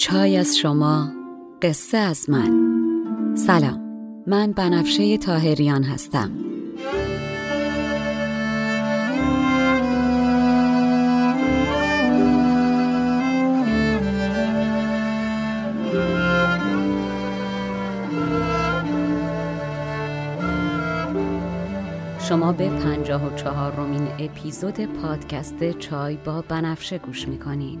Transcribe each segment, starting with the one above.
چای از شما قصه از من. سلام من بنفشه تاهریان هستم. شما به پنجاه و چهار رومین اپیزود پادکست چای با بنفشه گوش می‌کنین.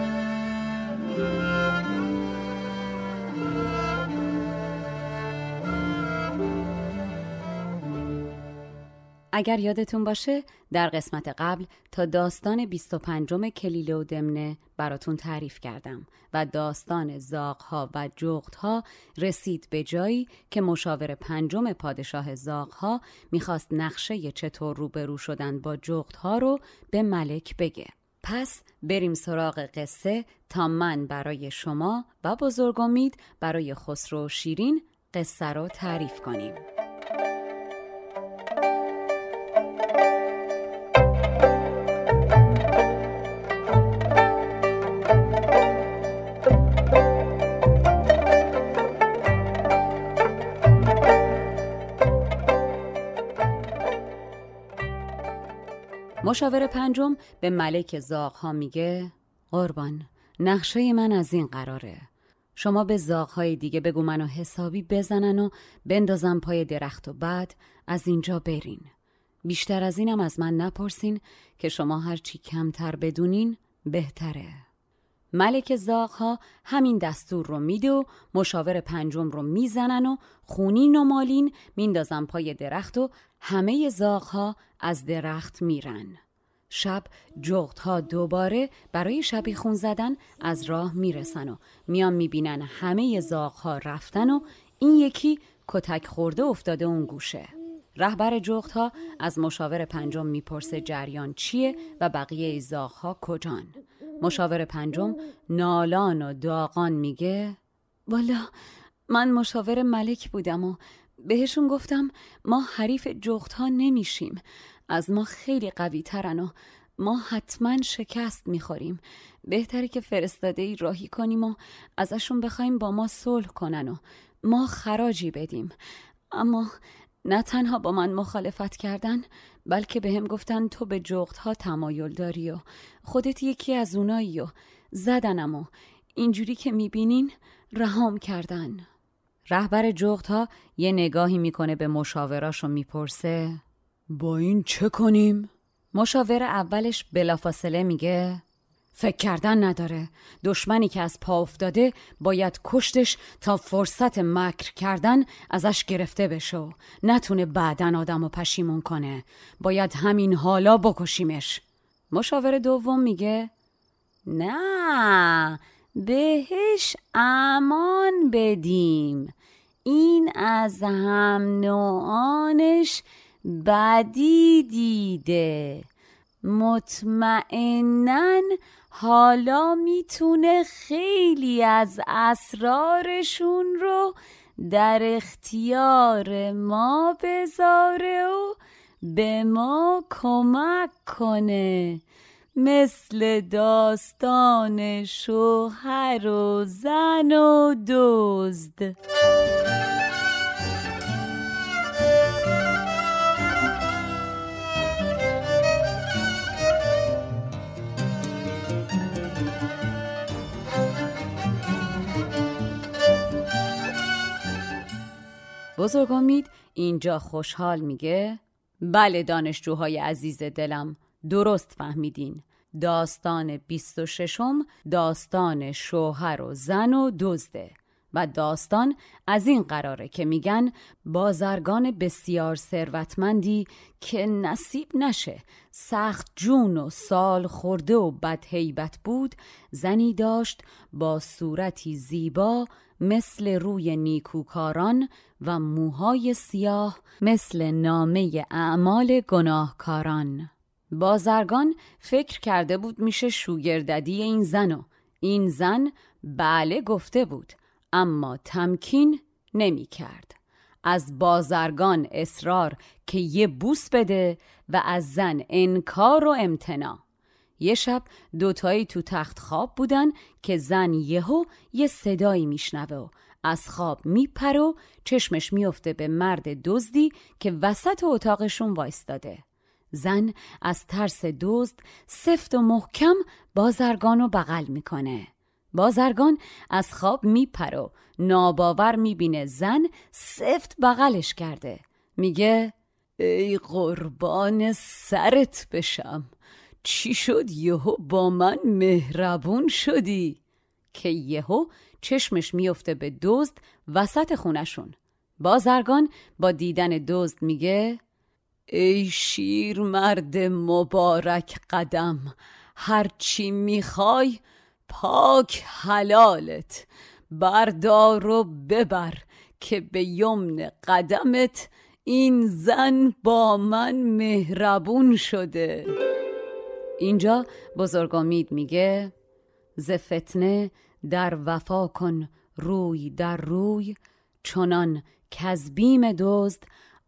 اگر یادتون باشه در قسمت قبل تا داستان 25 کلیله و دمنه براتون تعریف کردم و داستان زاغها و جغدها رسید به جایی که مشاور پنجم پادشاه زاغها می‌خواست نقشه چطور روبرو شدن با جغدها رو به ملک بگه. پس بریم سراغ قصه تا من برای شما و بزرگ امید برای خسرو و شیرین قصه رو تعریف کنیم. مشاور پنجم به ملک زاغ میگه قربان نقشه من از این قراره. شما به زاغهای دیگه بگو منو حسابی بزنن و بندازم پای درخت و بعد از اینجا برین. بیشتر از اینم از من نپرسین که شما هرچی کمتر بدونین بهتره. ملک زاغها همین دستور رو میده و مشاور پنجم رو می‌زنن و خونین و مالین میندازن پای درخت و همه زاغها از درخت میرن. شب ها دوباره برای شبی خون زدن از راه می‌رسن و میان می‌بینن همه زاغها رفتن و این یکی کتک خورده افتاده اون گوشه. رهبر ها از مشاور پنجم می‌پرسه جریان چیه و بقیه زاغها کجان. مشاور پنجم نالان و داغان میگه والا من مشاور ملک بودم و بهشون گفتم ما حریف جغت ها نمیشیم. از ما خیلی قوی ترن و ما حتما شکست می‌خوریم. بهتره که فرستاده ای راهی کنیم و ازشون بخوایم با ما صلح کنن و ما خراجی بدیم. اما نه تنها با من مخالفت کردن بلکه به هم گفتن تو به جغت ها تمایل داری و خودت یکی از اونایی و زدنم و اینجوری که می‌بینین رهام کردن رهبر جغت ها یه نگاهی می‌کنه به مشاوراش و می‌پرسه با این چه کنیم؟ مشاور اولش بلافاصله میگه فکر کردن نداره. دشمنی که از پا افتاده باید کشتش تا فرصت مکر کردن ازش گرفته بشه نتونه بعدا آدم و پشیمون کنه. باید همین حالا بکشیمش. مشاور دوم میگه نه بهش امان بدیم. این از هم نوعانش بدی دیده. مطمئنا حالا می‌تونه خیلی از اسرارشون رو در اختیار ما بذاره و به ما کمک کنه. مثل داستان شوهر و زن و دزد. بزرگ امید اینجا خوشحال میگه؟ بله دانشجوهای عزیز دلم درست فهمیدین. داستان 26 داستان شوهر و زن و دزده. و داستان از این قراره که میگن بازرگان بسیار ثروتمندی که نصیب نشه. سخت جون و سال خورده و بدهیبت بود. زنی داشت با صورتی زیبا مثل روی نیکوکاران و موهای سیاه مثل نامه اعمال گناهکاران بازرگان فکر کرده بود میشه شوگرددی این زن و این زن بله گفته بود اما تمکین نمی کرد. از بازرگان اصرار که یه بوس بده و از زن انکار و امتنا یه شب دوتایی تو تخت خواب بودن که زن یهو یه صدایی میشنوه و از خواب میپره و چشمش میفته به مرد دزدی که وسط اتاقشون وایستاده. زن از ترس دزد سفت و محکم بازرگان رو بغل می‌کنه. بازرگان از خواب میپره و ناباور می‌بینه زن سفت بغلش کرده. میگه ای قربان سرت بشم. چی شد؟ یهو با من مهربون شدی. که یهو چشمش میفته به دزد وسط خونشون بازرگان با دیدن دزد میگه ای شیر مرد مبارک قدم هرچی می‌خوای پاک حلالت. بردار و ببر که به یمن قدمت این زن با من مهربون شده. اینجا بزرگامید میگه ز فتنه در وفا کن روی در روی چنان کذبیم دزد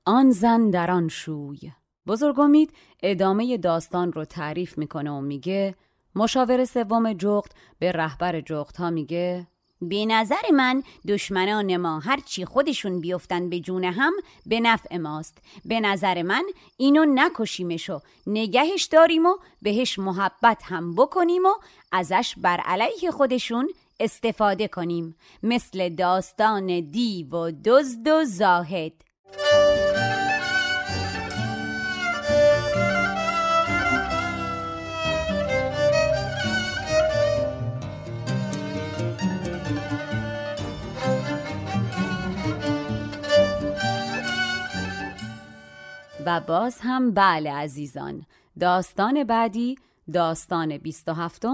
آن زن در آن شوی. بزرگامید ادامه داستان رو تعریف می‌کنه و میگه مشاور سوم جغد به رهبر جغد ها میگه به نظر من دشمنان ما هرچی خودشون بیفتن به جون هم به نفع ماست. به نظر من اینو نکشیمشو. نگهش داریم و بهش محبت هم بکنیم و ازش بر علیه خودشون استفاده کنیم. مثل داستان دیو و دزد و زاهد. و باز هم بله عزیزان. داستان بعدی داستان 27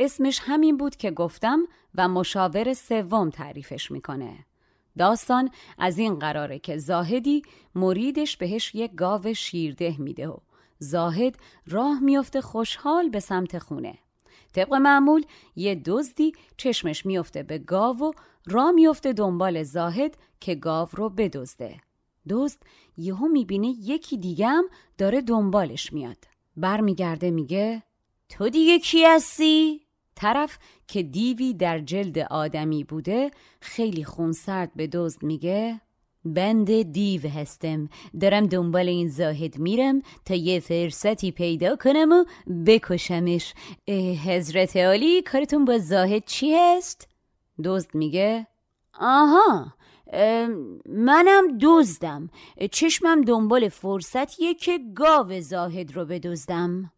اسمش همین بود که گفتم و مشاور سوم تعریفش می‌کنه. داستان از این قراره که زاهدی مریدش بهش یک گاو شیرده میده و زاهد راه میفته خوشحال به سمت خونه. طبق معمول یه دزدی چشمش میفته به گاو و راه میفته دنبال زاهد که گاو رو بدزده. دزد یهو می‌بینه یکی هم داره دنبالش میاد برمیگرده میگه تو دیگه کی هستی؟ طرف که دیوی در جلد آدمی بوده خیلی خونسرد به دزد میگه بند دیو هستم دارم دنبال این زاهد میرم تا یه فرصتی پیدا کنم و بکشمش حضرت عالی کارتون با زاهد چی هست؟ دزد میگه آها منم دزدم چشمم دنبال فرصتیه که گاو زاهد رو بدزدم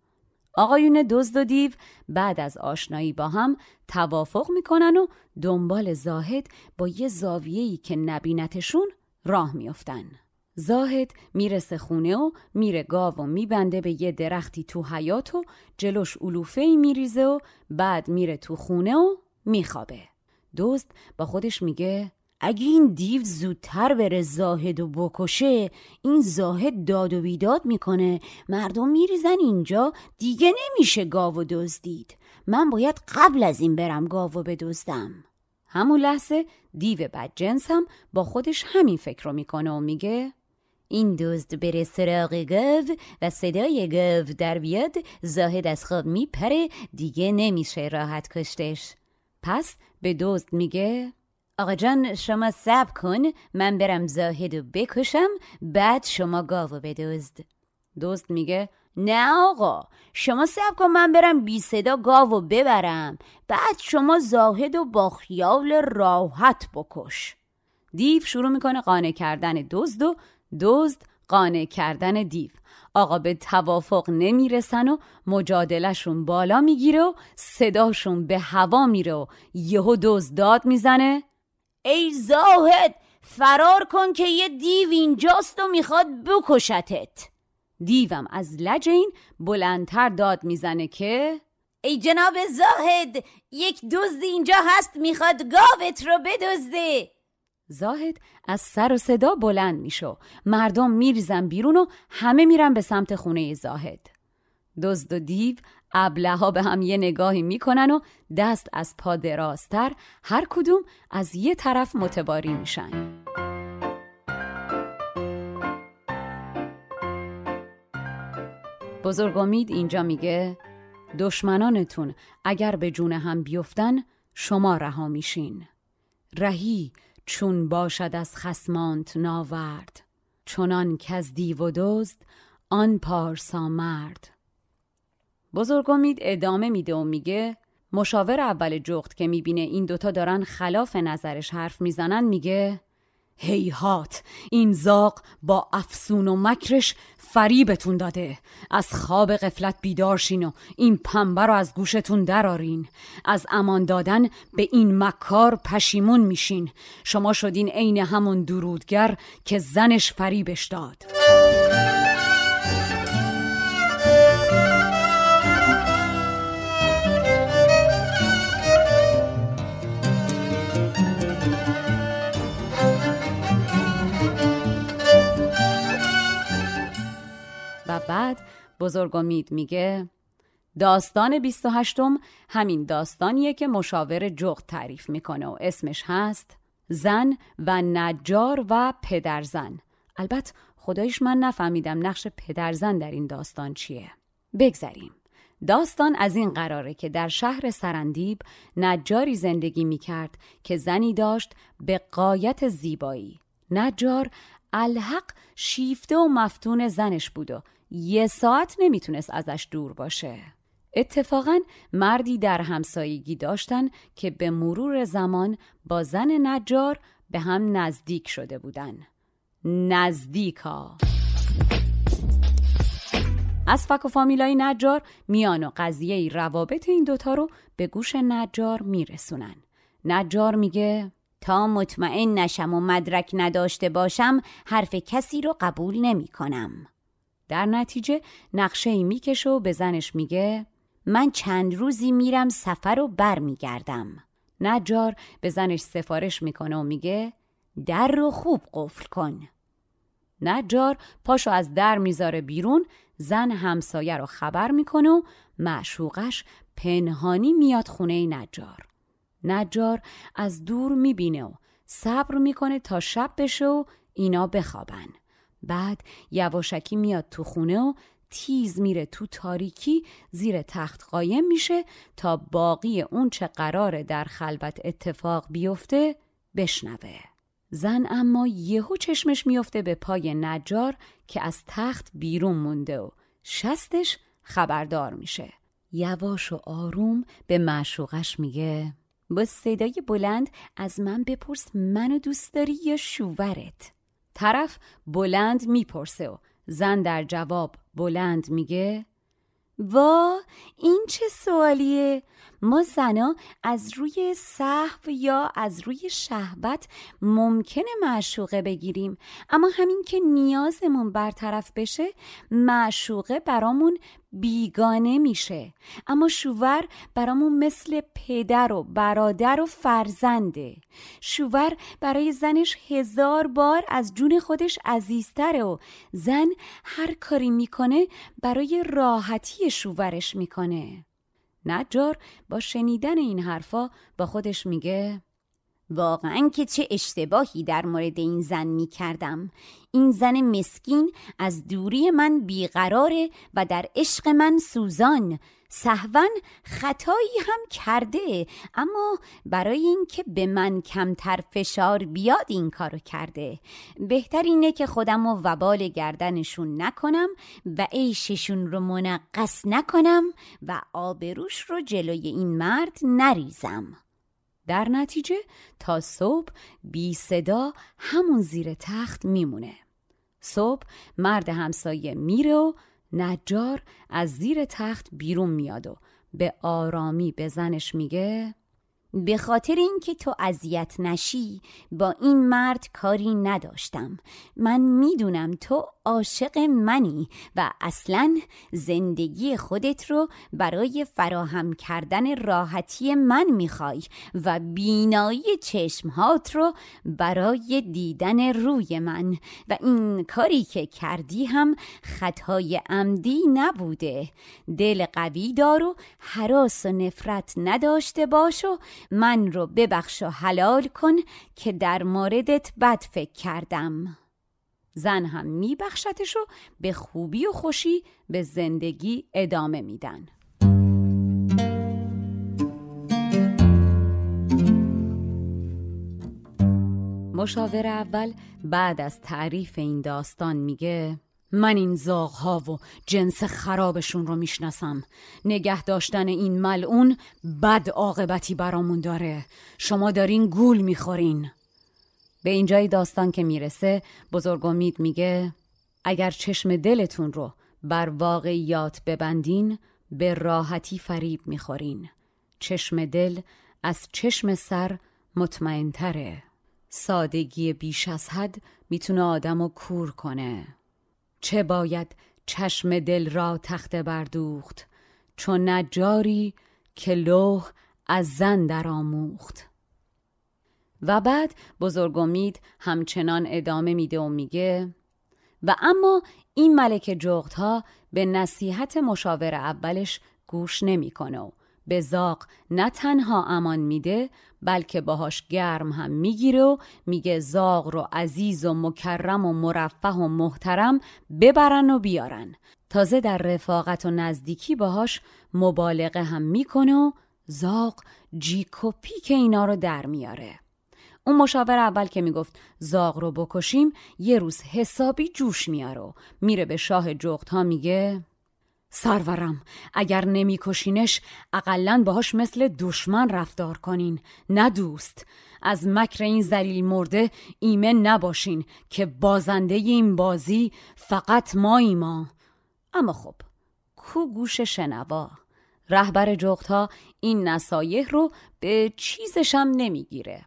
آقایون دزد و دیو بعد از آشنایی با هم توافق می‌کنن و دنبال زاهد با یه زاویه‌ای که نبینتشون راه میافتن. زاهد می‌رسه خونه و میره گاو و میبنده به یه درختی تو حیات و جلوش علوفه ای میریزه و بعد میره تو خونه و میخوابه. دوست با خودش میگه اگه این دیو زودتر بره زاهد و بکشه این زاهد داد و بیداد می‌کنه. مردم میریزن اینجا دیگه نمیشه گاو دزدید. من باید قبل از این برم گاو بدزدم. همون لحظه دیو بدجنس هم با خودش همین فکر رو می‌کنه و میگه این دزد بره سراغ گاو و صدای گاو در بیاد زاهد از خواب میپره دیگه نمیشه راحت کشتش. پس به دزد میگه آقا جان شما سب کن من برم زاهد و بکشم بعد شما گاو بدزد. دزد میگه نه آقا شما سب کن من برم بی صدا گاو ببرم بعد شما زاهد و با خیال راحت بکش. دیو شروع می‌کنه قانع کردن دزد و دزد قانع کردن دیو. آقا به توافق نمی‌رسن و مجادلشون بالا می‌گیره و صداشون به هوا میره و یهو دزد داد می‌زنه. ای زاهد فرار کن که یه دیو اینجاست و می‌خواد بکشتت. دیوم از لجین بلندتر داد می‌زنه که ای جناب زاهد یک دزد اینجا هست می‌خواد گاوت رو بدزده. زاهد از سر و صدا بلند میشو. مردم میریزن بیرون و همه میرن به سمت خونه زاهد. دزد و دیو ابله به هم یه نگاهی می‌کنن و دست از پا درازتر هر کدوم از یه طرف متباری میشن. بزرگ امید اینجا میگه دشمنانتون اگر به جون هم بیفتن شما رها میشین. رهی چون باشد از خسمانت ناورد. چنان که از دیو و دزد آن پارسا مرد. بزرگ امید ادامه میده و میگه مشاور اول جغت که می‌بینه این دوتا دارن خلاف نظرش حرف می‌زنن میگه هیهات این زاق با افسون و مکرش فریبتون داده. از خواب قفلت بیدارشین و این پنبه رو از گوشتون درارین از امان دادن به این مکار پشیمون میشین. شما شدین عین همون درودگر که زنش فریبش داد. بعد بزرگ امید میگه داستان 28 همین داستانیه که مشاور جغد تعریف می‌کنه و اسمش هست زن و نجار و پدرزن. البته خدایش من نفهمیدم نقش پدرزن در این داستان چیه. بگذریم. داستان از این قراره که در شهر سرندیب نجاری زندگی می‌کرد که زنی داشت به قایت زیبایی. نجار الحق شیفته و مفتون زنش بود و یه ساعت نمی‌تونست ازش دور باشه. اتفاقا مردی در همسایگی داشتن که به مرور زمان با زن نجار به هم نزدیک شده بودن. نزدیکا. از فک و فامیلای نجار میان و قضیه روابط این دوتا رو به گوش نجار میرسونن. نجار میگه تا مطمئن نشم و مدرک نداشته باشم حرف کسی رو قبول نمی کنم. در نتیجه نقشه ای می‌کشه و به زنش میگه من چند روزی میرم سفر و بر میگردم. نجار به زنش سفارش می‌کنه و میگه در رو خوب قفل کن. نجار پاشو از در می‌ذاره بیرون زن همسایه رو خبر می‌کنه و معشوقش پنهانی میاد خونه نجار. نجار از دور می‌بینه و صبر می‌کنه تا شب بشه و اینا بخوابن. بعد یواشکی میاد تو خونه و تیز میره تو تاریکی زیر تخت قایم میشه تا باقی اون چه قراره در خلوت اتفاق بیفته بشنوه. زن اما یهو چشمش میفته به پای نجار که از تخت بیرون مونده و شستش خبردار میشه. یواش و آروم به معشوقش میگه با صدای بلند از من بپرس منو دوست داری یا شوورت طرف بلند می‌پرسه و زن در جواب بلند میگه وا این چه سوالیه؟ ما زنا از روی صحو یا از روی شهبت ممکنه معشوقه بگیریم. اما همین که نیازمون برطرف بشه معشوقه برامون بیگانه میشه. اما شوور برامون مثل پدر و برادر و فرزنده. شوور برای زنش هزار بار از جون خودش عزیزتره و زن هر کاری می‌کنه برای راحتی شوورش می‌کنه. نجار با شنیدن این حرفا با خودش میگه واقعا که چه اشتباهی در مورد این زن می کردم این زن مسکین از دوری من بیقراره و در عشق من سوزان. سهون خطایی هم کرده. اما برای اینکه به من کمتر فشار بیاد این کارو کرده. بهتر اینه که خودم و وبال گردنشون نکنم و عیششون رو منقص نکنم و آبروش رو جلوی این مرد نریزم. در نتیجه تا صبح بی صدا همون زیر تخت میمونه. صبح مرد همسایه میره و نجار از زیر تخت بیرون میاد و به آرامی به زنش میگه به خاطر اینکه تو اذیت نشی با این مرد کاری نداشتم. من می‌دونم تو عاشق منی و اصلا زندگی خودت رو برای فراهم کردن راحتی من می‌خوای و بینایی چشمهات رو برای دیدن روی من. و این کاری که کردی هم خطای عمدی نبوده. دل قوی دار و حراس و نفرت نداشته باش و من رو ببخش و حلال کن که در موردت بد فکر کردم. زن هم میبخشتش و به خوبی و خوشی به زندگی ادامه میدن. مشاور اول بعد از تعریف این داستان میگه من این زاغها و جنس خرابشون رو می‌شناسم. نگه داشتن این ملعون بد عاقبتی برامون داره. شما دارین گول می‌خورین. به اینجای داستان که می‌رسه بزرگ امید میگه اگر چشم دلتون رو بر واقعیات ببندین به راحتی فریب می‌خورین. چشم دل از چشم سر مطمئنتره. سادگی بیش از حد می‌تونه آدم رو کور کنه. چه باید چشم دل را تخته بردوخت چون نجاری که لوح از زن در آموخت و بعد بزرگ امید همچنان ادامه میده و میگه و اما این ملک جغت ها به نصیحت مشاور اولش گوش نمی‌کنه و به زاق نه تنها امان میده بلکه باهاش گرم هم می‌گیره و میگه زاغ رو عزیز و مکرم و مرفه و محترم ببرن و بیارن. تازه در رفاقت و نزدیکی باهاش مبالغه هم می‌کنه و زاغ جیک و پیک اینا رو در میاره. اون مشاور اول که می‌گفت زاغ رو بکشیم یه روز حسابی جوش میاره و میره به شاه جغت ها میگه سرورم. اگر نمیکشینش اقلا باهاش مثل دشمن رفتار کنین. نه دوست. از مکر این زلیل مرده ایمن نباشین که بازنده این بازی فقط ما. ایما اما خب کو گوش شنوا؟ رهبر جغت این نصایح رو به چیزشم نمی‌گیره.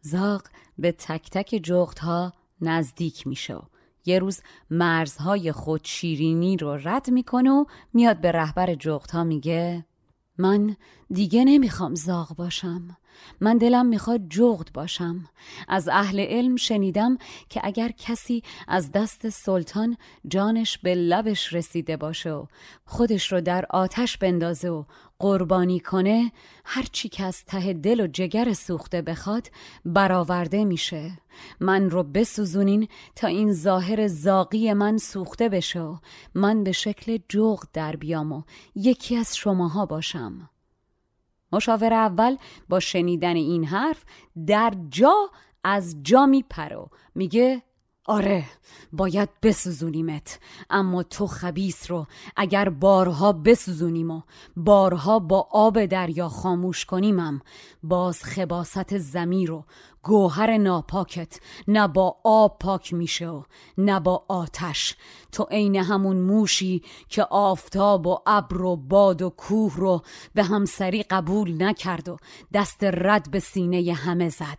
زاق به تک تک جغت ها نزدیک میشه. یه روز مرزهای خود شیرینی رو رد می‌کنه و میاد به رهبر جغت ها میگه من دیگه نمی‌خوام زاغ باشم. من دلم می‌خواد جغد باشم. از اهل علم شنیدم که اگر کسی از دست سلطان جانش به لبش رسیده باشه و خودش رو در آتش بندازه و قربانی کنه هرچی که از ته دل و جگر سوخته بخواد برآورده میشه. من رو بسوزونین تا این ظاهر زاقی من سوخته بشه من به شکل جغد در بیام و یکی از شماها باشم. مشاور اول با شنیدن این حرف در جا از جا میپره میگه آره باید بسوزونیمت. اما تو خبیس رو اگر بارها بسوزونیم و بارها با آب دریا خاموش کنیمم باز خباست زمین رو گوهر ناپاکت نه با آب پاک میشه و نه با آتش. تو عین همون موشی که آفتاب و ابر و باد و کوه رو به همسری قبول نکرد و دست رد به سینه همه زد.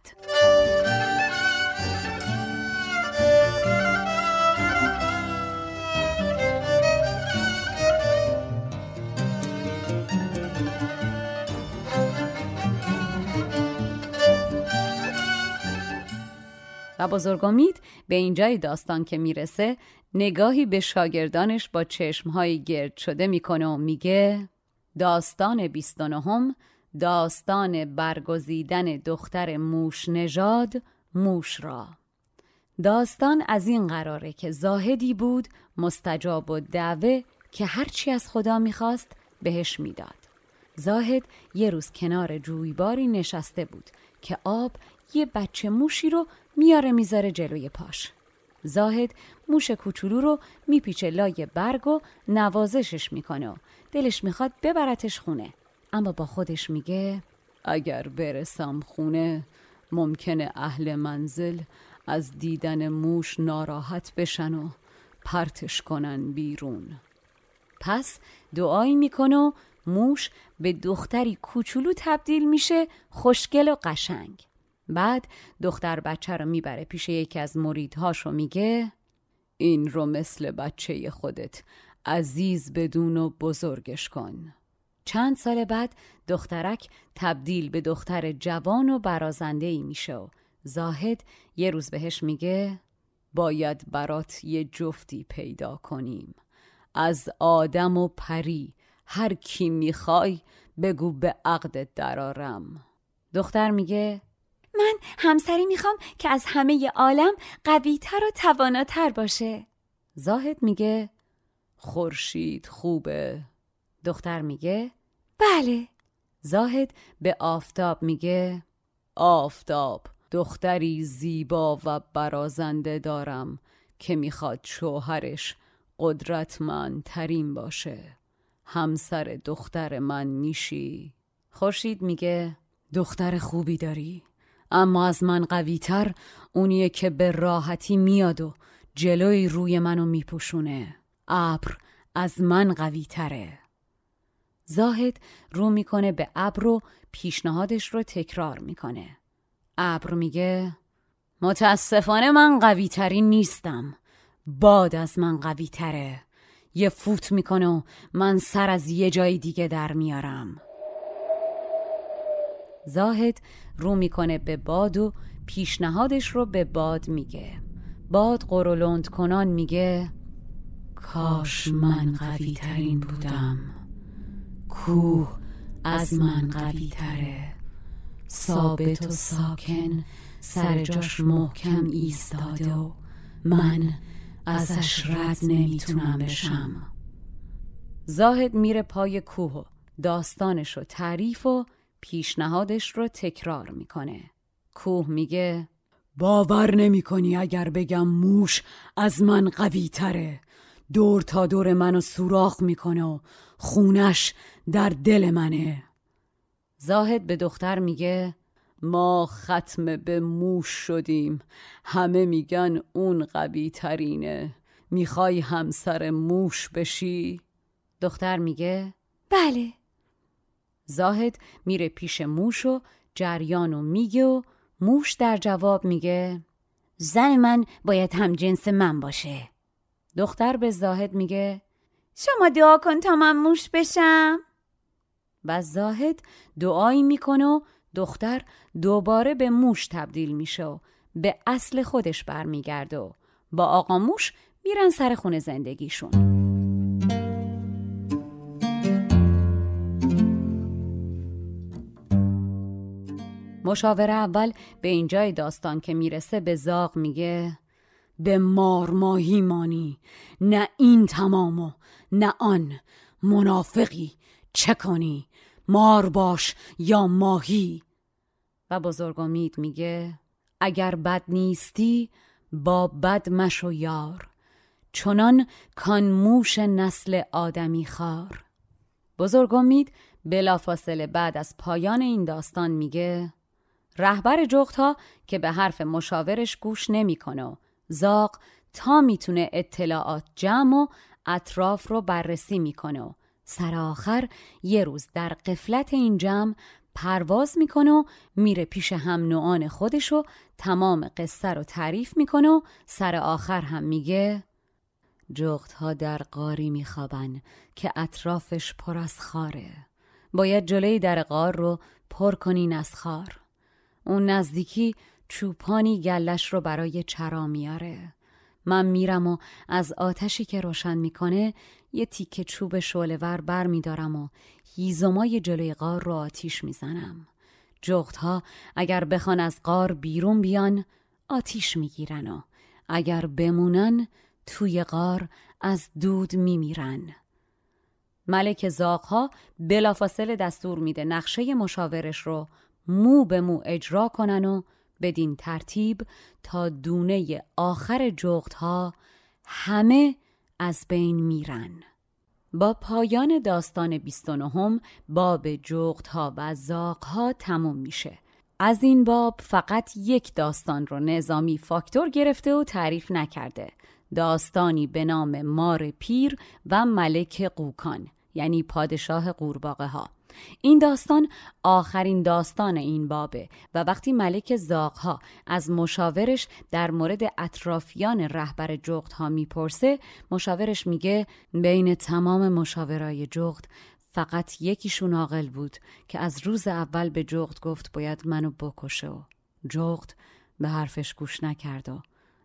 و بزرگامید به اینجای داستان که می‌رسه نگاهی به شاگردانش با چشمهای گرد شده می‌کنه و میگه داستان بیست نهم داستان برگزیدن دختر موش نژاد موش را. داستان از این قراره که زاهدی بود مستجاب و دعوه که هرچی از خدا می‌خواست بهش می‌داد. زاهد یه روز کنار جویباری نشسته بود که آب یه بچه موشی رو میاره می‌ذاره جلوی پاش. زاهد موش کوچولو رو میپیچه لای برگ و نوازشش می‌کنه و دلش می‌خواد ببرتش خونه. اما با خودش میگه اگر برسم خونه ممکنه اهل منزل از دیدن موش ناراحت بشن و پرتش کنن بیرون. پس دعایی می‌کنه و موش به دختری کوچولو تبدیل میشه خوشگل و قشنگ. بعد دختر بچه رو می‌بره پیش یکی از مریدهاش و میگه این رو مثل بچه خودت عزیز بدون و بزرگش کن. چند سال بعد دخترک تبدیل به دختر جوان و برازنده ای میشه و زاهد یه روز بهش میگه باید برات یه جفتی پیدا کنیم. از آدم و پری هر کی می‌خوای بگو به عقدت درارم دختر میگه من همسری می‌خوام که از همه عالم قویتر و تواناتر باشه. زاهد میگه خورشید خوبه. دختر میگه بله. زاهد به آفتاب میگه آفتاب دختری زیبا و برازنده دارم که می‌خواد شوهرش قدرتمندترین باشه. همسر دختر من میشی. خورشید میگه دختر خوبی داری؟ اما از من قویتر اونیه که به راحتی میاد و جلوی روی منو میپوشونه. ابر از من قویتره. زاهد رو می‌کنه به ابر و پیشنهادش رو تکرار می‌کنه. ابر میگه متاسفانه من قوی نیستم. باد از من قوی تره یه فوت می‌کنه و من سر از یه جای دیگه در میارم. زاهد رو می‌کنه به باد و پیشنهادش رو به باد میگه. باد قرولند کنان میگه کاش من قوی ترین بودم. کوه از من قوی تره ثابت و ساکن سر جاش محکم ایستاده و من ازش رد نمی‌تونم بشم. زاهد میره پای کوه و داستانش رو تعریف و پیشنهادش رو تکرار می‌کنه. کوه میگه باور نمی کنی اگر بگم موش از من قوی تره دور تا دور منو سوراخ می‌کنه و خونش در دل منه. زاهد به دختر میگه ما ختم به موش شدیم. همه میگن اون قوی ترینه می‌خوای همسر موش بشی؟ دختر میگه بله. زاهد میره پیش موش و جریانو میگه و موش در جواب میگه زن من باید هم جنس من باشه. دختر به زاهد میگه شما دعا کن تا من موش بشم. و زاهد دعایی می‌کنه و دختر دوباره به موش تبدیل میشه و به اصل خودش برمیگرده و با آقا موش میرن سر خونه زندگیشون. مشاور اول به اینجای داستان که می‌رسه به زاغ میگه به مار ماهی مانی نه این تمام و نه آن. منافقی چه کنی؟ مار باش یا ماهی. و بزرگ امید میگه اگر بد نیستی با بد مشو یار. چنان کان موش نسل آدمی خار بزرگ امید بلافاصله بعد از پایان این داستان میگه رهبر جغت ها که به حرف مشاورش گوش نمی‌کنه و زاق تا می‌تونه اطلاعات جمع و اطراف رو بررسی می‌کنه و سر آخر یه روز در قفلت این جمع پرواز می‌کنه و میره پیش هم نوعان خودش و تمام قصه رو تعریف می‌کنه و سر آخر هم میگه جغت ها در قاری میخوابن که اطرافش پر از خاره. باید جلوی در قار رو پر کنین از خار. اون نزدیکی چوپانی گلش رو برای چرا میاره. من میرم و از آتشی که روشن می‌کنه یه تیکه چوب شعلهور بر میدارم و هیزمای جلوی قار رو آتیش می‌زنم. جغت ها اگر بخوان از قار بیرون بیان آتیش می‌گیرن و اگر بمونن توی قار از دود میمیرن. ملک زاغها بلافاصله دستور میده نقشه مشاورش رو مو به مو اجرا کنن و بدین ترتیب تا دونه آخر جغت ها همه از بین میرن. با پایان داستان 29 باب جغت ها و زاق ها تموم میشه. از این باب فقط یک داستان رو نظامی فاکتور گرفته و تعریف نکرده. داستانی به نام مار پیر و ملک قوکان یعنی پادشاه قورباغه ها این داستان آخرین داستان این بابه و وقتی ملک زاغها از مشاورش در مورد اطرافیان رهبر جغت ها می‌پرسه مشاورش میگه بین تمام مشاورای جغت فقط یکیشون عاقل بود که از روز اول به جغت گفت باید منو بکشه و جغت به حرفش گوش نکرد و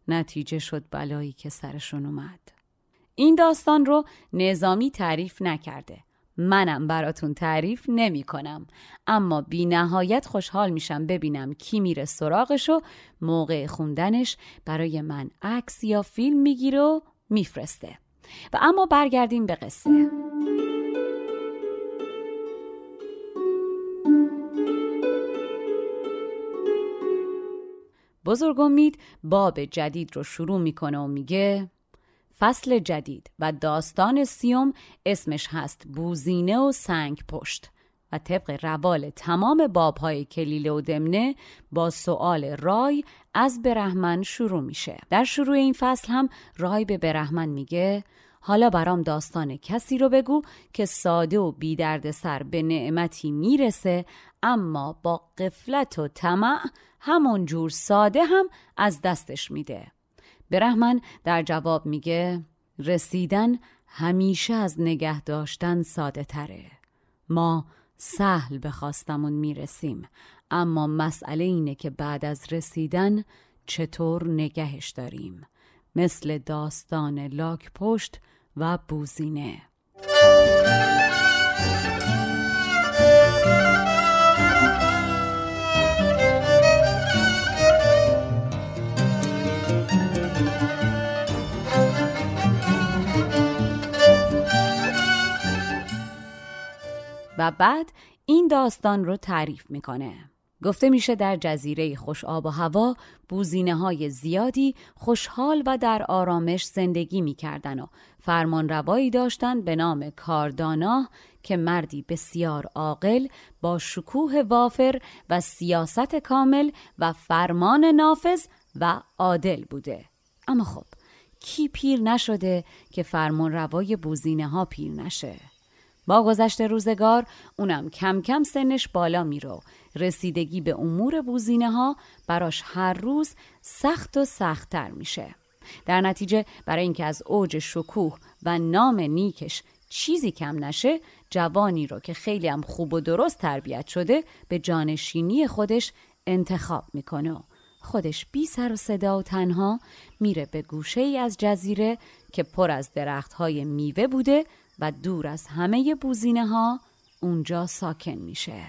نتیجه شد بلایی که سرشون اومد. این داستان رو نظامی تعریف نکرده. منم براتون تعریف نمی کنم. اما بی نهایت خوشحال میشم ببینم کی میره سراغش و موقع خوندنش برای من عکس یا فیلم می‌گیره و میفرسته. و اما برگردیم به قصه. بزرگ امید باب جدید رو شروع می‌کنه و میگه فصل جدید و داستان سیوم اسمش هست بوزینه و سنگ پشت و طبق روال تمام بابهای کلیله و دمنه با سؤال رای از برهمن شروع میشه. در شروع این فصل هم رای به برهمن میگه حالا برام داستان کسی رو بگو که ساده و بی درد سر به نعمتی می‌رسه اما با قفلت و طمع همون جور ساده هم از دستش میده. برهمن در جواب میگه رسیدن همیشه از نگه داشتن ساده تره. ما سهل به خواستمون می‌رسیم اما مسئله اینه که بعد از رسیدن چطور نگهش داریم؟ مثل داستان لاک پشت و بوزینه. و بعد این داستان رو تعریف می‌کنه. گفته میشه در جزیره خوش آب و هوا بوزینه های زیادی خوشحال و در آرامش زندگی می‌کردن و فرمان روایی داشتن به نام کاردانا که مردی بسیار عاقل با شکوه وافر و سیاست کامل و فرمان نافذ و عادل بوده اما خب کی پیر نشده که فرمان روای بوزینه ها پیر نشه با گذشت روزگار اونم کم کم سنش بالا میرو رسیدگی به امور بوزینه ها براش هر روز سخت و سختتر میشه. در نتیجه برای اینکه از اوج شکوه و نام نیکش چیزی کم نشه جوانی رو که خیلی هم خوب و درست تربیت شده به جانشینی خودش انتخاب می‌کنه. خودش بی سر و صدا و تنها میره به گوشه ای از جزیره که پر از درخت های میوه بوده و دور از همه بوزینه ها اونجا ساکن میشه.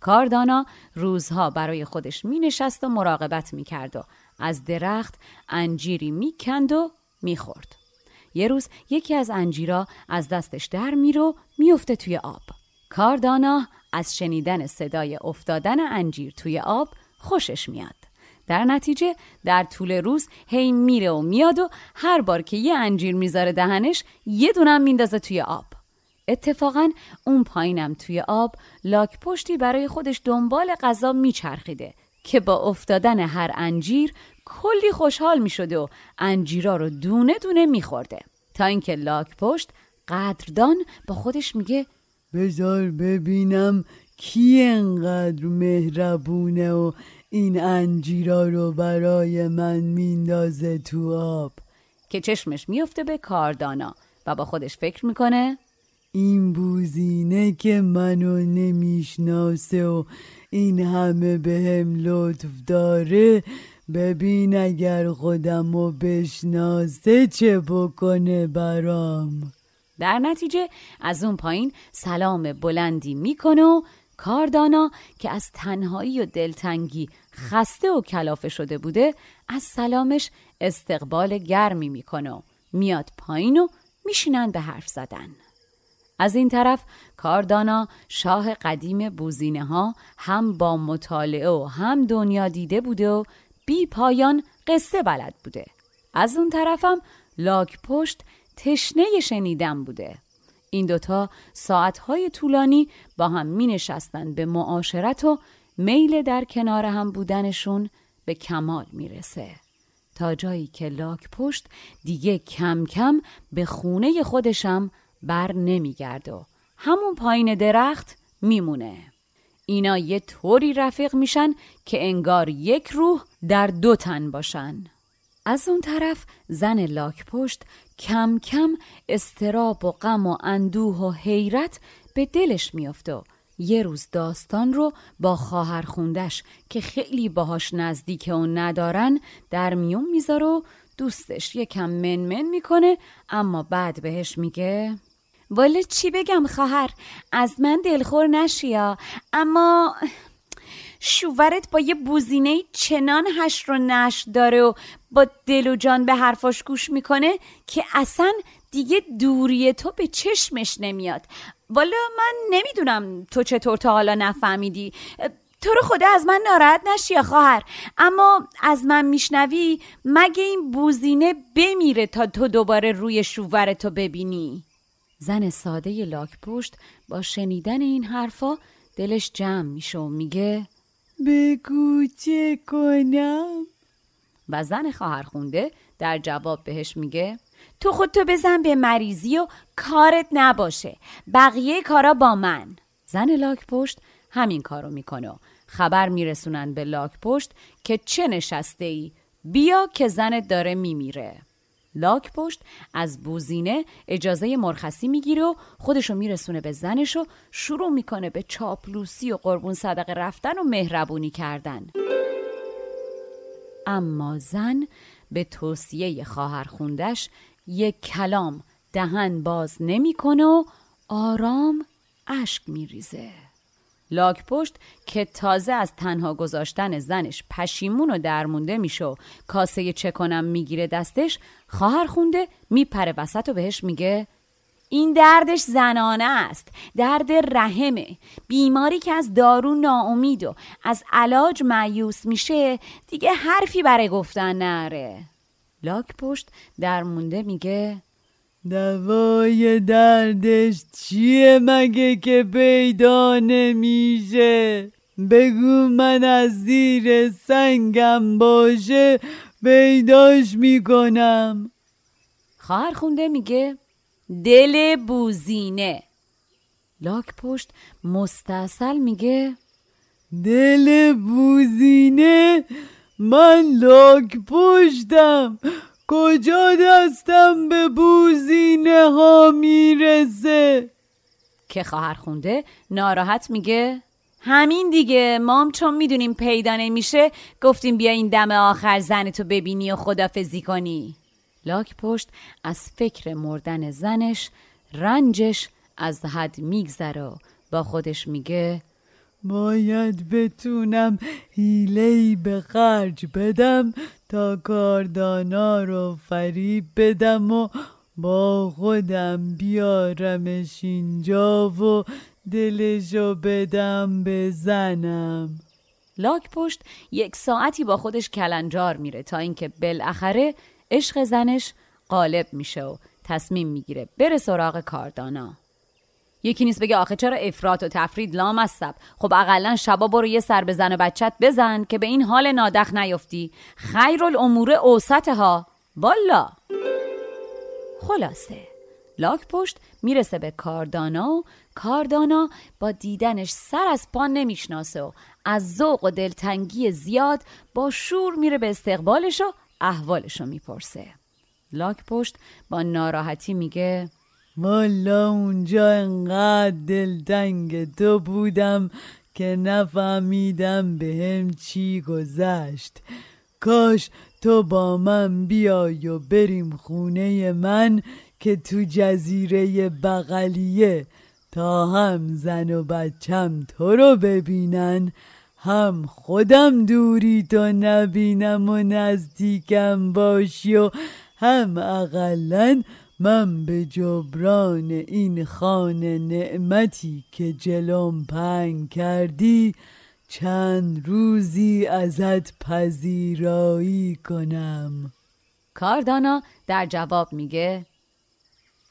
کاردانا روزها برای خودش می نشست و مراقبت می کرد و از درخت انجیری می کند و می خورد. یه روز یکی از انجیرا از دستش در میره و میفته توی آب. کاردانا از شنیدن صدای افتادن انجیر توی آب خوشش میاد. در نتیجه در طول روز هی میره و میاد و هر بار که یه انجیر می‌ذاره دهنش یه دونم میندازه توی آب. اتفاقا اون پایینم توی آب لاک پشتی برای خودش دنبال غذا میچرخیده که با افتادن هر انجیر کلی خوشحال می‌شده و انجیرا رو دونه دونه میخورده. تا اینکه لاک پشت قدردان با خودش میگه بذار ببینم کی انقدر مهربونه و این انجیرا رو برای من میندازه تو آب. که چشمش میفته به کاردانا و با خودش فکر می‌کنه این بوزینه که منو نمی‌شناسه و این همه به هم لطف داره ببین اگر خودمو بشناسه چه بکنه برام. در نتیجه از اون پایین سلام بلندی می‌کنه و کاردانا که از تنهایی و دلتنگی خسته و کلافه شده بوده از سلامش استقبال گرمی می‌کنه میاد پایین و میشینن به حرف زدن. از این طرف کاردانا شاه قدیم بوزینه ها هم با مطالعه و هم دنیا دیده بوده و بی پایان قصه بلد بوده. از اون طرفم لاک پشت تشنه شنیدن بوده. این دوتا ساعتهای طولانی با هم می نشستن به معاشرت و میل در کنار هم بودنشون به کمال می‌رسه. تا جایی که لاک پشت دیگه کم کم به خونه خودشم بر نمیگرد و همون پایین درخت میمونه. اینا یه طوری رفیق میشن که انگار یک روح در دو تن باشن. از اون طرف زن لاک پشت کم کم استراب و غم و اندوه و حیرت به دلش میافته و یه روز داستان رو با خواهر خوندش که خیلی باهاش نزدیک و ندارن در میون می‌ذاره و دوستش یکم منمن می‌کنه اما بعد بهش میگه والا چی بگم خواهر؟ از من دلخور نشیا اما شوورت با یه بوزینه چنان هش رو نش داره و با دل و جان به حرفاش گوش می‌کنه که اصلا دیگه دوری تو به چشمش نمیاد. والا من نمی‌دونم تو چطور تا حالا نفهمیدی. تو رو خدا از من ناراحت نشی خواهر. اما از من میشنوی مگه این بوزینه بمیره تا تو دوباره روی شوور تو ببینی؟ زن ساده لاک پشت با شنیدن این حرفا دلش جمع میشه و میگه بگو چه کنم؟ و زن خواهرخونده در جواب بهش میگه تو خودتو بزن به مریضی و کارت نباشه بقیه کارا با من. زن لاک پشت همین کارو می‌کنه خبر میرسونن به لاک پشت که چه نشسته ای بیا که زنت داره میمیره. لاک پشت از بوزینه اجازه مرخصی می‌گیره و خودشو میرسونه به زنش و شروع می‌کنه به چاپلوسی و قربون صدقه رفتن و مهربونی کردن. اما زن به توصیه خواهر خوندش یک کلام دهن باز نمی‌کنه و آرام اشک میریزه. لاک پشت که تازه از تنها گذاشتن زنش پشیمون و درمونده میشه و کاسه چه کنم می‌گیره دستش خواهر خونده میپره وسط و بهش میگه این دردش زنانه است درد رحمه. بیماری که از دارو ناامید و از علاج معیوس میشه دیگه حرفی برای گفتن نره. لاک پشت درمونده میگه دوای دردش چیه مگه که پیدا نمیشه؟ بگو من از زیر سنگم باشه پیداش می‌کنم. خواهر خونده میگه دل بوزینه. لاک پشت مستصل میگه دل بوزینه؟ من لاک پشتم. کجا دستم به بوزینه ها می‌رسه؟ که خواهر خونده ناراحت میگه همین دیگه مام چون می‌دونیم پیدا نمیشه گفتیم بیا این دم آخر زنتو ببینی و خدافزی کنی. لاک پشت از فکر مردن زنش رنجش از حد میگذره با خودش میگه باید بتونم هیلهی به خرج بدم تا کاردانا رو فریب بدم و با خودم بیارمش اینجا و دلشو بدم بزنم. لاک پشت یک ساعتی با خودش کلنجار میره تا اینکه بالاخره عشق زنش غالب میشه و تصمیم می‌گیره بره سراغ کاردانا. یکی نیست بگه آخه چرا افراط و تفرید لامصب خب اقلا شبا برو یه سر به زن و بچت بزن که به این حال نادخ نیفتی. خیر الامور اوسط ها والا. خلاصه. لاک پشت می‌رسه به کاردانا و کاردانا با دیدنش سر از پا نمی‌شناسه و از ذوق و دلتنگی زیاد با شور میره به استقبالش و احوالش رو می‌پرسه. لاک پشت با ناراحتی میگه والا اونجا انقدر دلتنگ تو بودم که نفهمیدم به هم چی گذشت. کاش تو با من بیای و بریم خونه من که تو جزیره بغلیه تا هم زن و بچم تو رو ببینن. هم خودم دوری تو نبینم و نزدیکم باشی و هم اقلا من به جبران این خانه نعمتی که جلوم پنگ کردی چند روزی ازت پذیرایی کنم. کاردانا در جواب میگه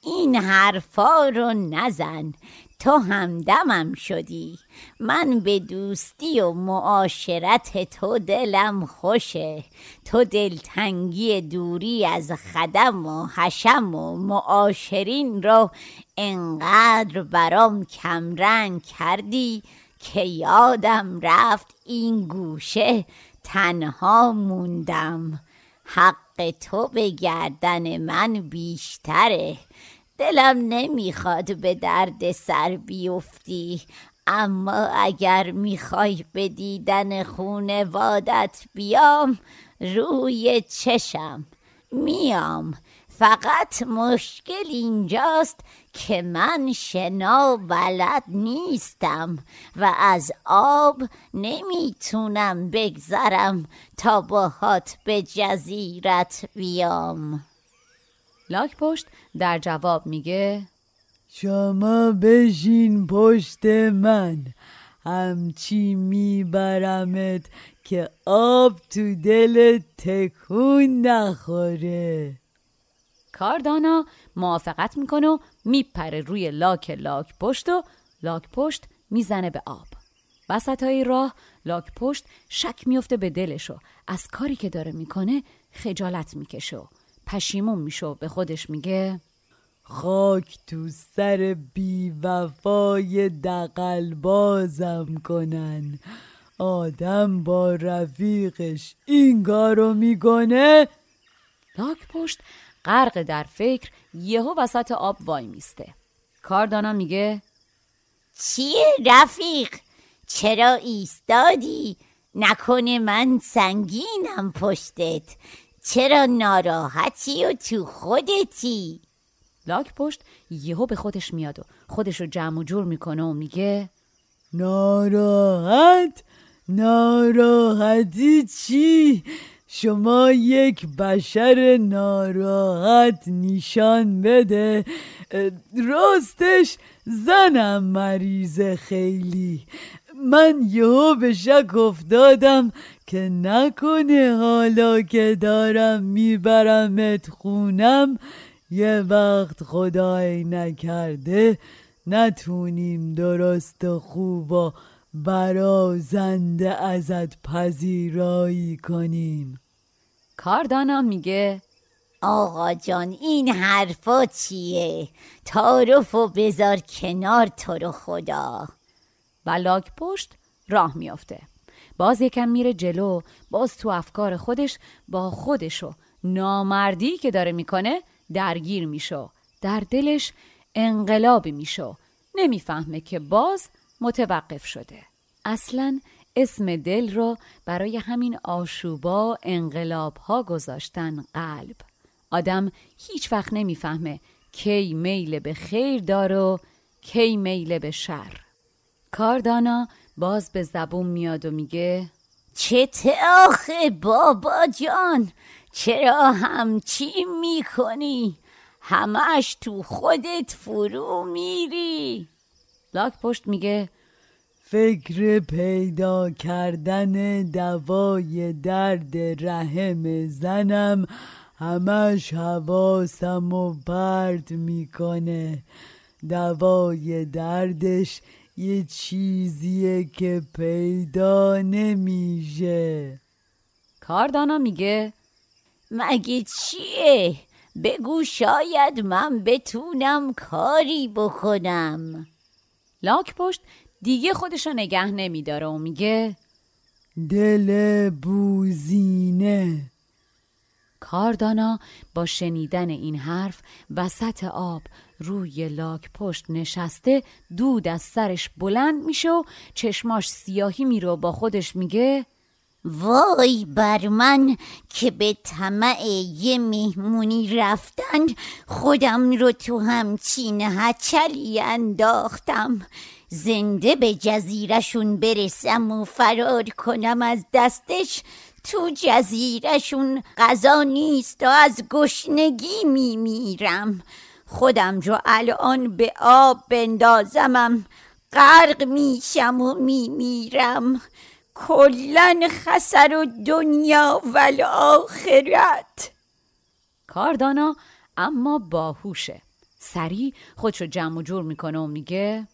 این حرفا رو نزن. تو همدمم شدی. من به دوستی و معاشرت تو دلم خوشه. تو دلتنگی دوری از خدم و حشم و معاشرین رو انقدر برام کمرنگ کردی که یادم رفت این گوشه تنها موندم. حق تو به گردن من بیشتره. دلم نمی‌خواد به درد سر بیفتی اما اگر می‌خوای به دیدن خونوادت بیام روی چشم میام. فقط مشکل اینجاست که من شنا بلد نیستم و از آب نمی‌تونم بگذرم تا باهات به جزیرت بیام. لاک پشت در جواب میگه شما بشین پشت من همچی میبرمت که آب تو دل تکون نخوره. کاردانا موافقت می‌کنه و میپره روی لاک لاک پشت و لاک پشت می‌زنه به آب. وسط های راه لاک پشت شک میفته به دلش و از کاری که داره می‌کنه خجالت می‌کشه و پشیمون میشه و به خودش میگه خاک تو سر بی وفای دقل بازم کنن. آدم با رفیقش این کارو می‌کنه؟ لاک پشت غرق در فکر یهو وسط آب وای میسته. کاردانا میگه چیه رفیق؟ چرا ایستادی؟ نکنه من سنگینم پشتت. چرا ناراحتی و تو خودتی؟ لاک پشت یهو به خودش میاد و خودش رو جمع و جور می‌کنه و میگه ناراحت؟ ناراحتی چی؟ شما یک بشر ناراحت نشان بده. راستش زنم مریض خیلی. من یهو به شک افتادم. که نکنه حالا که دارم میبرمت خونم یه وقت خدای نکرده نتونیم درست و خوب و برازنده ازت پذیرایی کنیم. کاردانا میگه آقا جان این حرفا چیه؟ تعارف و بذار کنار تو رو خدا. و لاک پشت راه میافته. باز یکم میره جلو. باز تو افکار خودش با خودشو. نامردی که داره می‌کنه درگیر میشه در دلش انقلابی میشه نمی‌فهمه که باز متوقف شده. اصلا اسم دل رو برای همین آشوبا انقلاب ها گذاشتن قلب. آدم هیچ وقت نمی‌فهمه کی میل به خیر داره و کی میل به شر. کاردانا باز به زبون میاد و میگه چه آخه بابا جان؟ چرا همچی می‌کنی؟ همش تو خودت فرو میری. لاک پشت میگه فکر پیدا کردن دوای درد رحم زنم همش حواسم و پرت می‌کنه. دوای دردش یه چیزیه که پیدا نمیشه. کاردانا میگه مگه چیه؟ بگو شاید من بتونم کاری بکنم. لاک پشت دیگه خودشو نگه نمیداره و میگه دل بوزینه. کاردانا با شنیدن این حرف وسط آب روی لاک پشت نشسته دود از سرش بلند میشه و چشماش سیاهی میره با خودش میگه وای بر من که به طمع یه مهمونی رفتن خودم رو تو همچین هچلی انداختم. زنده به جزیرشون برسم و فرار کنم از دستش تو جزیرشون غذا نیست و از گشنگی میمیرم. خودم رو الان به آب بندازمم غرق میشم و میمیرم. کلا خسر و دنیا و آخرت کاردانا اما باهوشه. سریع خودشو جمع و جور می‌کنه و میگه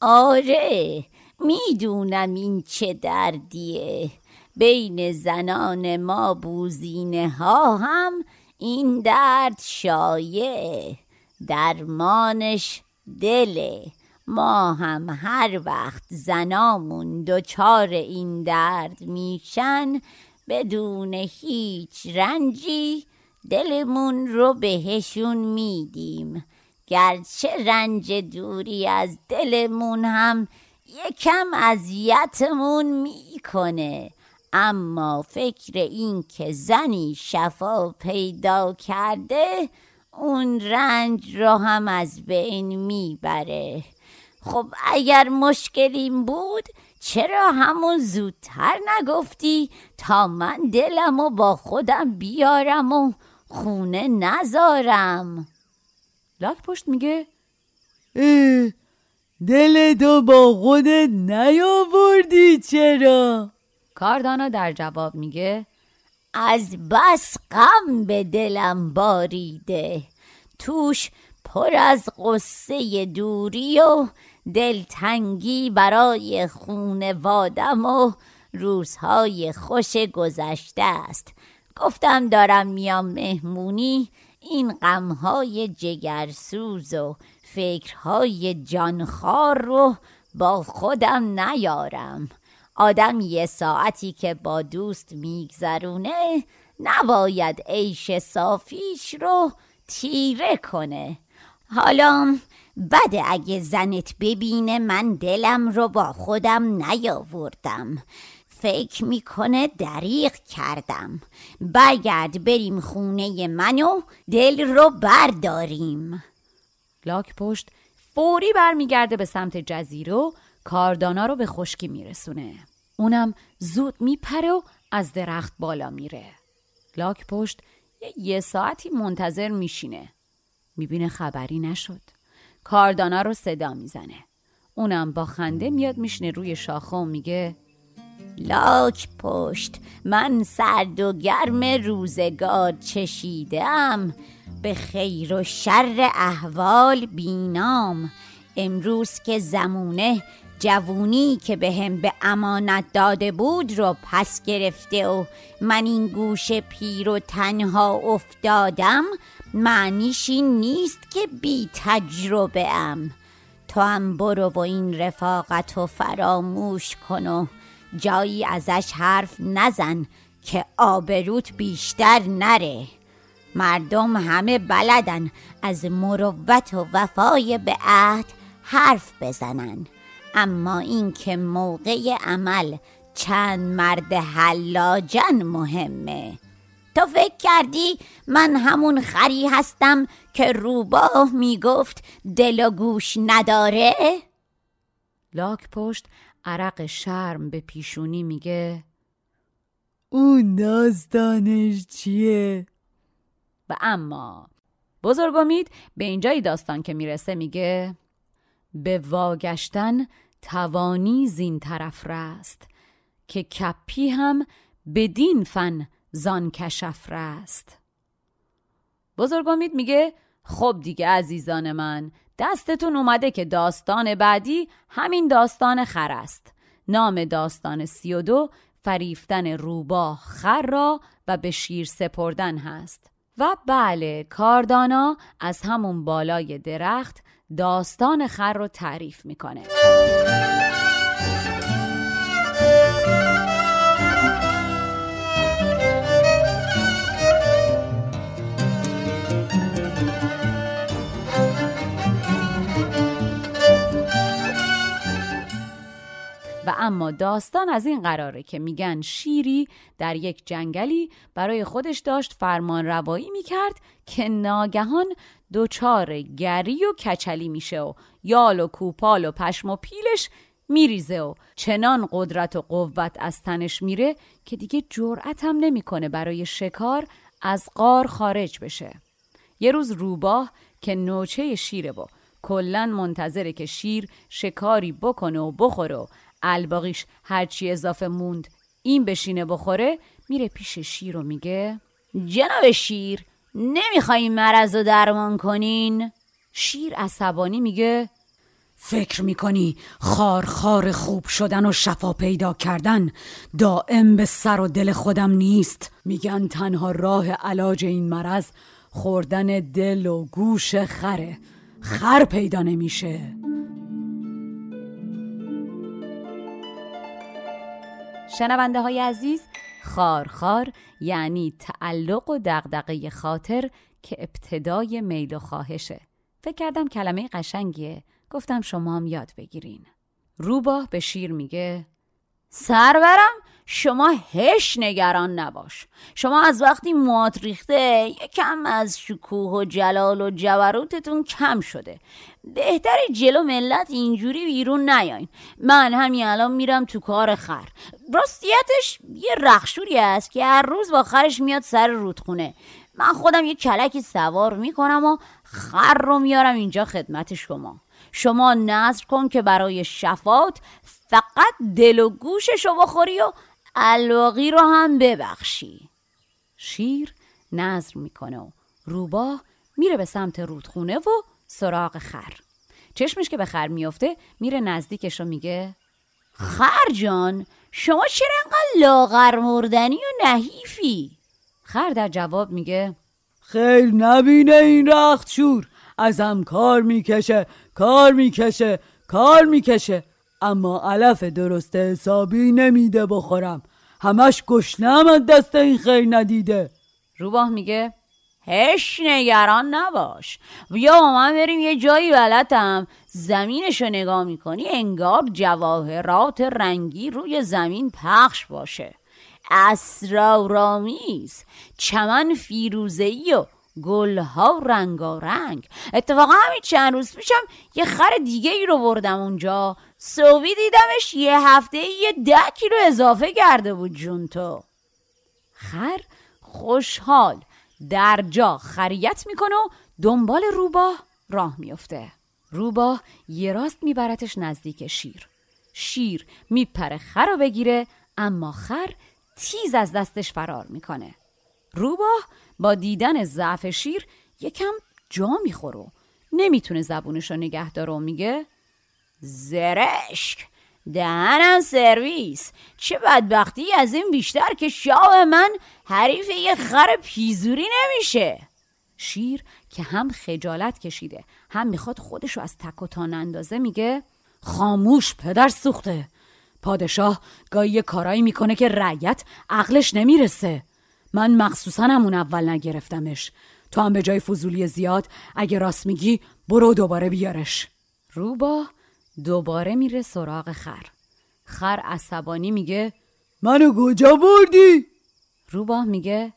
آره می‌دونم این چه دردیه. بین زنان ما بوزینه ها هم این درد شایع درمانش دله. ما هم هر وقت زنامون دچار این درد میشن بدون هیچ رنجی دلمون رو بهشون میدیم. گرچه رنج دوری از دلمون هم یکم اذیتمون می‌کنه اما فکر این که زنی شفا پیدا کرده اون رنج رو هم از بین می‌بره خب اگر مشکلیم بود چرا همون زودتر نگفتی تا من دلم و با خودم بیارم و خونه نذارم لاک پشت میگه دل تو با خودت نیاوردی چرا؟ کاردانا در جواب میگه از بس غم به دلم باریده. توش پر از قصه دوری و دلتنگی برای خونوادم و روزهای خوش گذشته است. گفتم دارم میام مهمونی. این غمهای جگرسوز و فکرهای جانخار رو با خودم نیارم. آدم یه ساعتی که با دوست میگذرونه نباید عیش صافیش رو تیره کنه. حالا بده اگه زنت ببینه من دلم رو با خودم نیاوردم. فکر می‌کنه دریغ کردم. برگرد بریم خونه منو دل رو برداریم. لاک پشت فوری برمیگرده به سمت جزیره کاردانا رو به خشکی میرسونه. اونم زود میپره و از درخت بالا میره. لاک پشت یه ساعتی منتظر میشینه. می‌بینه خبری نشد. کاردانا رو صدا می‌زنه. اونم با خنده میاد میشنه روی شاخه و میگه لاک پشت من سرد و گرم روزگار چشیدم به خیر و شر احوال بینام. امروز که زمونه جوونی که به هم به امانت داده بود رو پس گرفته و من این گوش پیر و تنها افتادم معنیش این نیست که بی تجربه ام. تو هم برو و این رفاقت و فراموش کن و جایی ازش حرف نزن که آبروت بیشتر نره. مردم همه بلدن از مروت و وفای به عهد حرف بزنن. اما این که موقع عمل چند مرد حلاجن مهمه تو فکر کردی من همون خری هستم که روباه می‌گفت دل و گوش نداره؟ لاک پشت عرق شرم به پیشونی میگه اون داستانش چیه؟ و اما بزرگ امید به اینجای داستان که می‌رسه میگه به واگشتن توانی زین طرف رست که کپی هم بدین فن زان کشف رست. بزرگ امید میگه خب دیگه عزیزان من دستتون اومده که داستان بعدی همین داستان خر است. نام داستان سی و دو فریفتن روباه خر را و به شیر سپردن هست. و بله کاردانا از همون بالای درخت داستان خر رو تعریف می‌کنه. و اما داستان از این قراره که میگن شیری در یک جنگلی برای خودش داشت فرمان روایی می‌کرد که ناگهان دوچار گری و کچلی میشه و یال و کوپال و پشم و پیلش میریزه و چنان قدرت و قوت از تنش میره که دیگه جرأت هم نمی‌کنه برای شکار از قار خارج بشه. یه روز روباه که نوچه شیره و کلا منتظره که شیر شکاری بکنه و بخوره و الباقیش هرچی اضافه موند این بشینه بخوره میره پیش شیر و میگه جناب شیر نمیخوایی مرض رو درمان کنین؟ شیر عصبانی میگه فکر می‌کنی خار خار خوب شدن و شفا پیدا کردن دائم به سر و دل خودم نیست؟ میگن تنها راه علاج این مرض خوردن دل و گوش خره. خر پیدا نمیشه. شنونده های عزیز خارخار یعنی تعلق و دغدغه خاطر که ابتدای میل و خواهشه. فکر کردم کلمه قشنگیه. گفتم شما هم یاد بگیرین. روباه به شیر میگه سرورم؟ شما هش نگران نباش. شما از وقتی موات ریخته یکم از شکوه و جلال و جبروتتون کم شده. بهتر جلو ملت اینجوری بیرون نیاین. من همین الان میرم تو کار خر. راستیتش یه رخشوری است که هر روز با خرش میاد سر رودخونه. من خودم یه کلکی سوار می‌کنم و خر رو میارم اینجا خدمت شما. شما نظر کن که برای شفات فقط دل و گوشش رو بخوری و الواقی رو هم ببخشی. شیر نظر می‌کنه و روباه میره به سمت رودخونه و سراغ خر. چشمش که به خر میفته میره نزدیکش و میگه خر جان شما چرا انقدر لاغر مردنی و نحیفی؟ خر در جواب میگه خیر نبینه این رخت شور ازم کار می‌کشه کار می‌کشه کار می‌کشه. اما علف درست حسابی نمیده بخورم. همش گشنم از دست این خیر ندیده. روباه میگه هش نگران نباش. بیا با من بریم یه جایی بلدم. زمینشو نگاه می‌کنی انگار جواهرات رنگی روی زمین پخش باشه. اسرارآمیز. چمن فیروزه‌ای و گلها رنگارنگ. اتفاقا همین چند روز پیشم یه خر دیگه ای رو بردم اونجا. صوبی دیدمش یه هفته یه ده کیلو اضافه کرده بود جون تو. خر خوشحال در جا خریت می‌کنه و دنبال روباه راه میفته روباه یه راست میبرتش نزدیک شیر. شیر میپره خر رو بگیره اما خر تیز از دستش فرار می‌کنه. روباه با دیدن ضعف شیر یکم جا می‌خوره نمی‌تونه زبونش رو نگه داره و میگه زرشک. دهنم سرویس. چه بدبختی از این بیشتر که شاه من حریف یه خر پیزوری نمیشه. شیر که هم خجالت کشیده هم می‌خواد خودشو از تک و تان اندازه میگه خاموش پدر سوخته. پادشاه گاهی کارایی می‌کنه که رعیت عقلش نمی‌رسه. من مخصوصا همون اول نگرفتمش. تو هم به جای فضولی زیاد اگه راست میگی برو دوباره بیارش. روبا دوباره میره سراغ خر. خر عصبانی میگه منو کجا بردی؟ روباه میگه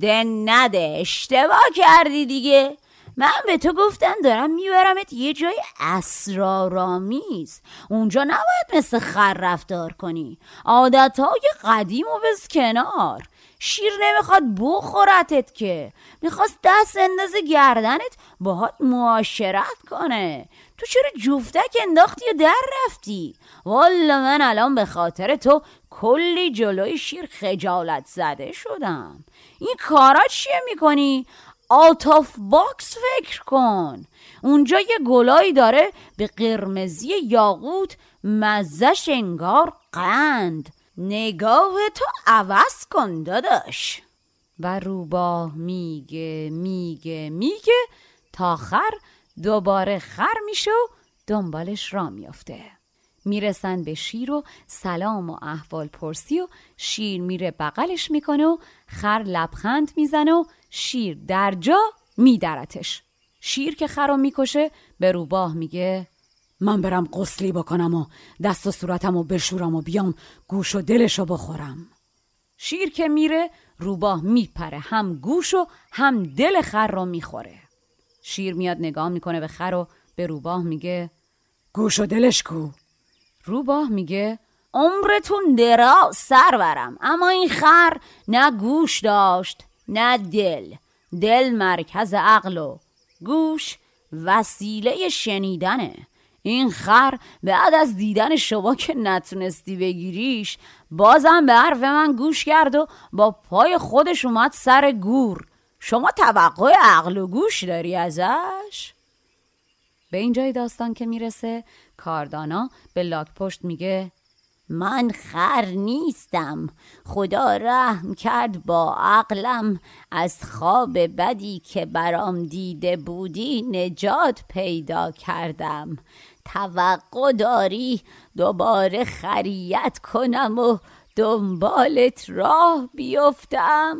ده نده اشتباه کردی دیگه. من به تو گفتن دارم میبرمت یه جای اسرارآمیز. اونجا نباید مثل خر رفتار کنی. عادتهای قدیم و بز کنار. شیر نمی‌خواد بخورتت که. می‌خواست دست اندازه گردنت باهات معاشرت کنه. تو چرا جفتک انداختی و در رفتی؟ والا من الان به خاطر تو کلی جلوی شیر خجالت زده شدم. این کارا چیه می‌کنی؟ out of box فکر کن. اونجا یه گلایی داره به قرمزی یاقوت مزش انگار قند. نگاهتو عوض کن داداش. و روباه میگه میگه میگه تا خر دوباره خر میشه و دنبالش راه میافته. می‌رسن به شیر و سلام و احوال پرسی و شیر میره بغلش می‌کنه و خر لبخند می‌زنه و شیر در جا میدرتش. شیر که خر رو می‌کشه به روباه میگه من برم قسلی بکنم و دست و صورتم و بشورم و بیام گوش و دلش رو بخورم. شیر که میره روباه میپره هم گوش و هم دل خر رو می‌خوره. شیر میاد نگاه می‌کنه به خر و به روباه میگه گوش و دلش کو. روباه میگه عمرتون درا سرورم اما این خر نه گوش داشت نه دل. دل مرکز عقل و گوش وسیله شنیدنه. این خر بعد از دیدن شما که نتونستی بگیریش بازم به حرف من گوش کرد و با پای خودش اومد سر گور. شما توقع عقل و گوش داری ازش؟ به اینجای داستان که می‌رسه کاردانا به لاک پشت میگه من خر نیستم. خدا رحم کرد با عقلم. از خواب بدی که برام دیده بودی نجات پیدا کردم. توقع داری دوباره خریت کنم و دنبالت راه بیفتم؟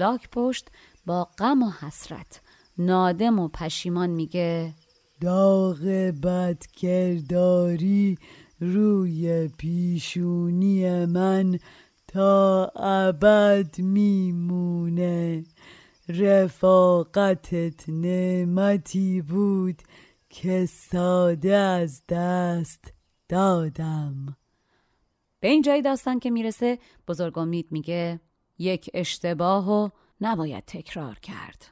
لاک پشت با غم و حسرت. نادم و پشیمان میگه داغ بدکرداری روی پیشونی من تا ابد میمونه. رفاقتت نعمتی بود که ساده از دست دادم. به این جای داستان که می‌رسه بزرگ امید میگه یک اشتباه و نباید تکرار کرد.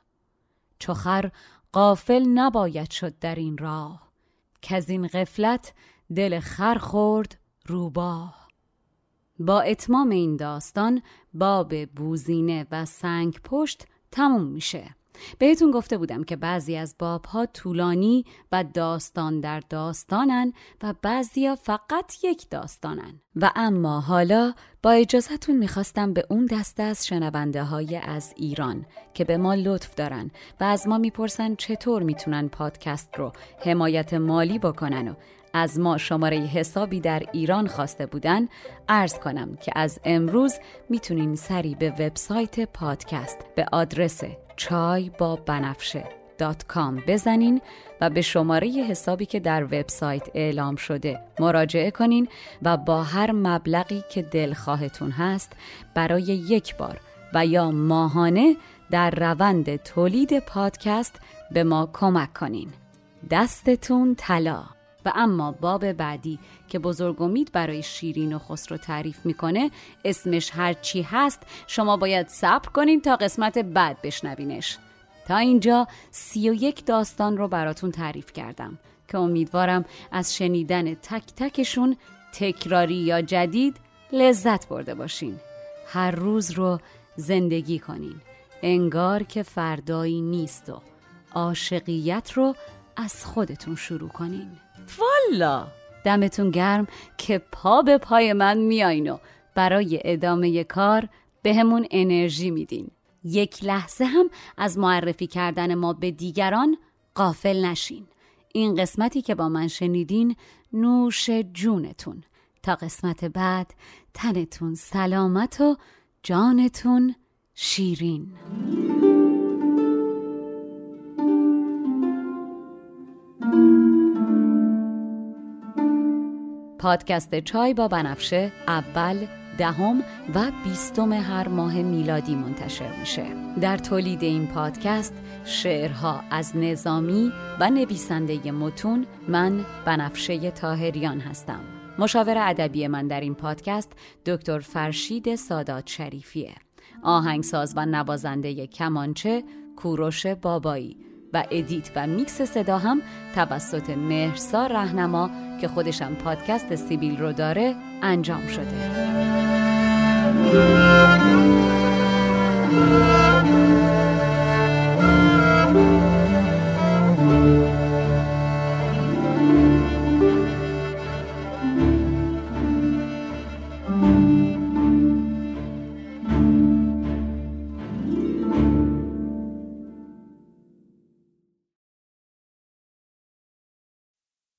چخر قافل نباید شد در این راه. که از این غفلت دل خر خورد روباه با اتمام این داستان باب بوزینه و سنگ پشت تموم میشه. بهتون گفته بودم که بعضی از باب ها طولانی و داستان در داستانن و بعضی فقط یک داستانن. و اما حالا با اجازهتون می‌خواستم به اون دسته از شنونده های از ایران که به ما لطف دارن و از ما می‌پرسن چطور می‌تونن پادکست رو حمایت مالی بکنن و از ما شماره حسابی در ایران خواسته بودن ارز کنم که از امروز می‌تونین سری به وبسایت پادکست به آدرس چای با بنفشه دات کام بزنین و به شماره حسابی که در وبسایت اعلام شده مراجعه کنین و با هر مبلغی که دلخواهتون هست برای یک بار و یا ماهانه در روند تولید پادکست به ما کمک کنین. دستتون طلا. اما باب بعدی که بزرگ امید برای شیرین و خسرو تعریف می‌کنه اسمش هرچی هست شما باید صبر کنین تا قسمت بعد بشنوینش. تا اینجا سی و یک داستان رو براتون تعریف کردم که امیدوارم از شنیدن تک تکشون تکراری یا جدید لذت برده باشین. هر روز رو زندگی کنین. انگار که فردایی نیست و عاشقیت رو از خودتون شروع کنین. والا. دمتون گرم که پا به پای من میاین و برای ادامه کار به همون انرژی میدین. یک لحظه هم از معرفی کردن ما به دیگران قافل نشین. این قسمتی که با من شنیدین نوش جونتون. تا قسمت بعد تنتون سلامت و جانتون شیرین. پادکست چای با بنفشه اول دهم و بیستم هر ماه میلادی منتشر میشه. در تولید این پادکست شعرها از نظامی و نویسنده متون من بنفشه تاهریان هستم. مشاور ادبی من در این پادکست دکتر فرشید سادات شریفیه. آهنگساز و نوازنده کمانچه کوروش بابایی. و edit و میکس صدا هم توسط مهرسا رهنما که خودشم پادکست سیبیل رو داره انجام شده.